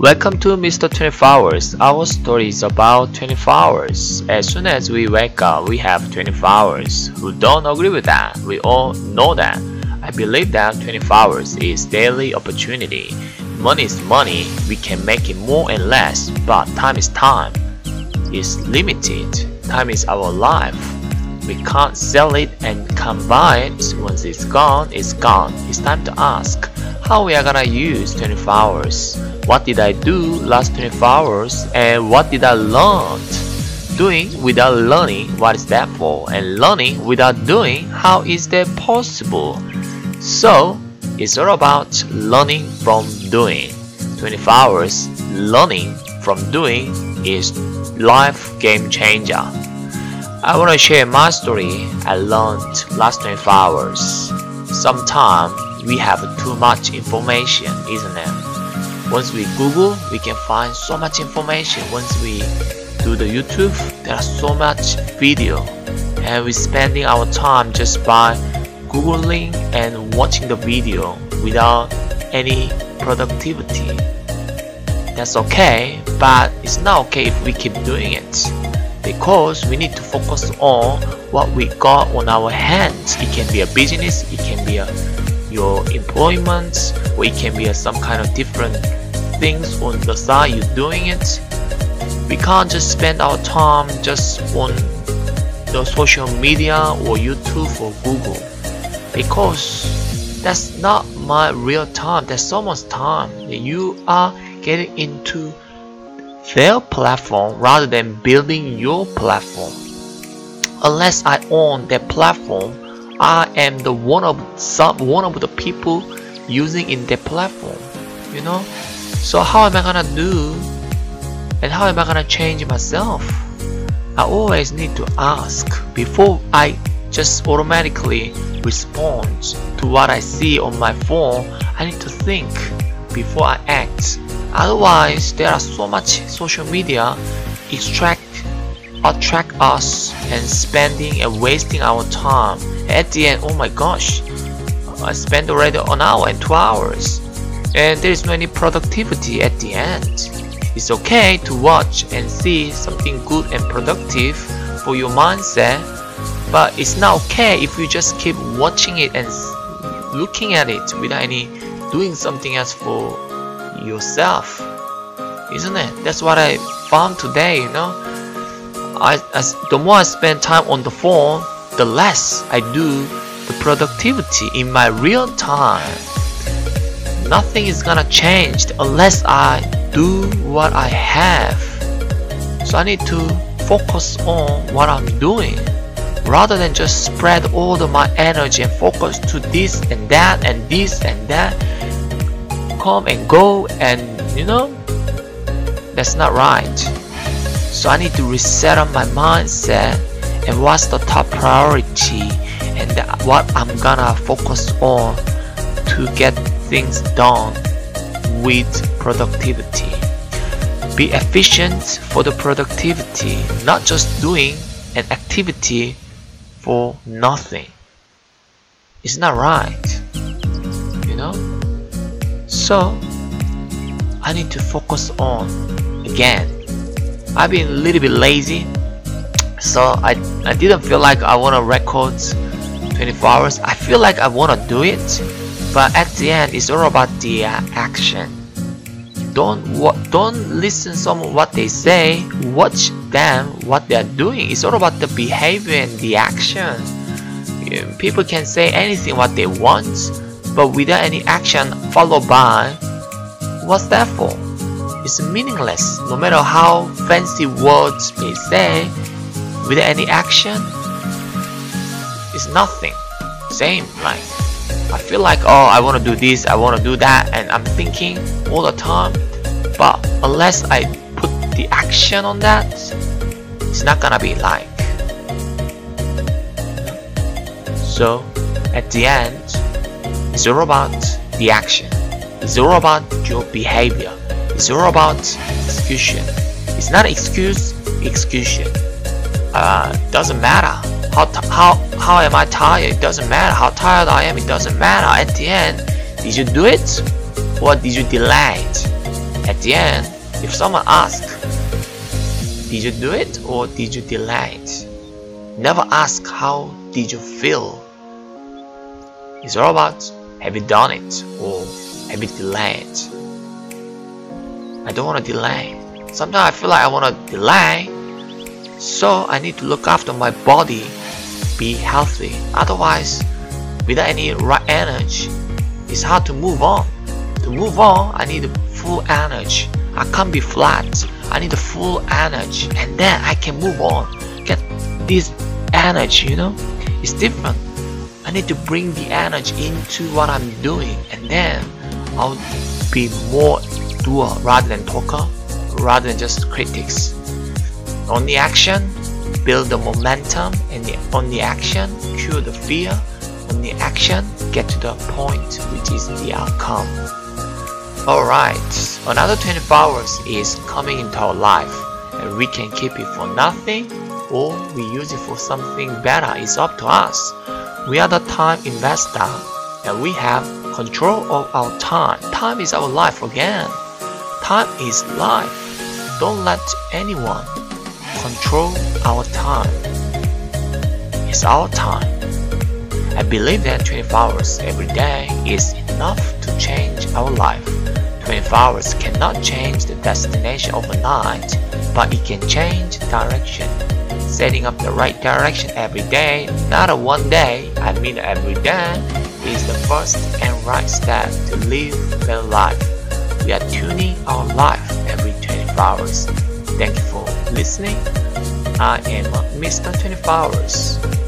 Welcome to Mr. 24 Hours. Our story is about 24 hours. As soon as we wake up, we have 24 hours. Who don't agree with that? We all know that. I believe that 24 hours is daily opportunity. Money is money. We can make it more and less, but time is time. It's limited. Time is our life. We can't sell it and come buy it. Once it's gone, it's gone. It's time to ask how we are gonna use 24 hours. What did I do last 24 hours and what did I learn? Doing without learning, what is that for? And learning without doing, how is that possible? So, it's all about learning from doing. 24 hours learning from doing is life game changer. I want to share my story I learned last 24 hours. Sometimes we have too much information, isn't it? Once we Google, we can find so much information. Once we do the YouTube, there are so much video, and we're spending our time just by googling and watching the video without any productivity. That's okay, but it's not okay if we keep doing it because we need to focus on what we got on our hands. It can be a business, it can be a your employment, or it can be some kind of different things on the side you're doing it. We can't just spend our time just on the social media or youtube or google because that's not my real time. That's someone's time. You are getting into their platform rather than building your platform. Unless i own their platform i am the one of some one of the people using in their platform you know so how am I gonna do and how am I gonna change myself? I always need to ask before I just automatically respond to what I see on my phone. I need to think before I act. Otherwise, there are so much social media extract attract us and spending and wasting our time. At the end, oh my gosh, I spent already an hour and two hours and there is no any productivity at the end. It's okay to watch and see something good and productive for your mindset, but it's not okay if you just keep watching it and looking at it without any doing something else for yourself. Isn't it? That's what I found today, you know. I, as the more I spend time on the phone, the less I do the productivity in my real time nothing is gonna change unless I do what I have. So I need to focus on what I'm doing rather than just spread all of my energy and focus to this and that and this and that. Come and go and you know that's not right. So I need to reset on my mindset and what's the top priority and what I'm gonna focus on to get things done with productivity. Be efficient for the productivity, not just doing an activity for nothing. It's not right, you know? So, I need to focus on again. I've been a little bit lazy, so I, I didn't feel like I want to record 24 hours. I feel like I want to do it, but at the end it's all about the uh, action. Don't don't listen some what they say watch them what they're doing. It's all about the behavior and the action. People can say anything what they want but without any action followed by what's that for it's meaningless no matter how fancy words may say without any action it's nothing. Same like I feel like oh I want to do this I want to do that and I'm thinking all the time but unless I put the action on that it's not gonna be like. So at the end it's all about the action. It's all about your behavior it's all about execution it's not excuse execution uh, doesn't matter how, how, how am I tired? It doesn't matter. How tired I am, it doesn't matter. At the end, did you do it? Or did you delay it? At the end, if someone asks, did you do it or did you delay it? Never ask how did you feel. It's all about have you done it or have you delayed? I don't want to delay. Sometimes I feel like I want to delay, so I need to look after my body, be healthy. Otherwise, without any right energy, it's hard to move on. To move on, I need full energy. I can't be flat. I need full energy, and then I can move on. Get this energy, you know? It's different. I need to bring the energy into what I'm doing, and then I'll be more doer rather than talker, rather than just critics. On the action, build the momentum, and the, on the action, cure the fear. On the action, get to the point, which is the outcome. Alright, another 24 hours is coming into our life, and we can keep it for nothing or we use it for something better. It's up to us. We are the time investor, and we have control of our time. Time is our life again. Time is life. Don't let anyone control our time. It's our time. I believe that 24 hours every day is enough to change our life. 24 hours cannot change the destination overnight, but it can change direction. Setting up the right direction every day, not a one day, I mean every day, is the first and right step to live better life. We are tuning our life every 24 hours. Thank you for listening. I am Mr. 24 Hours.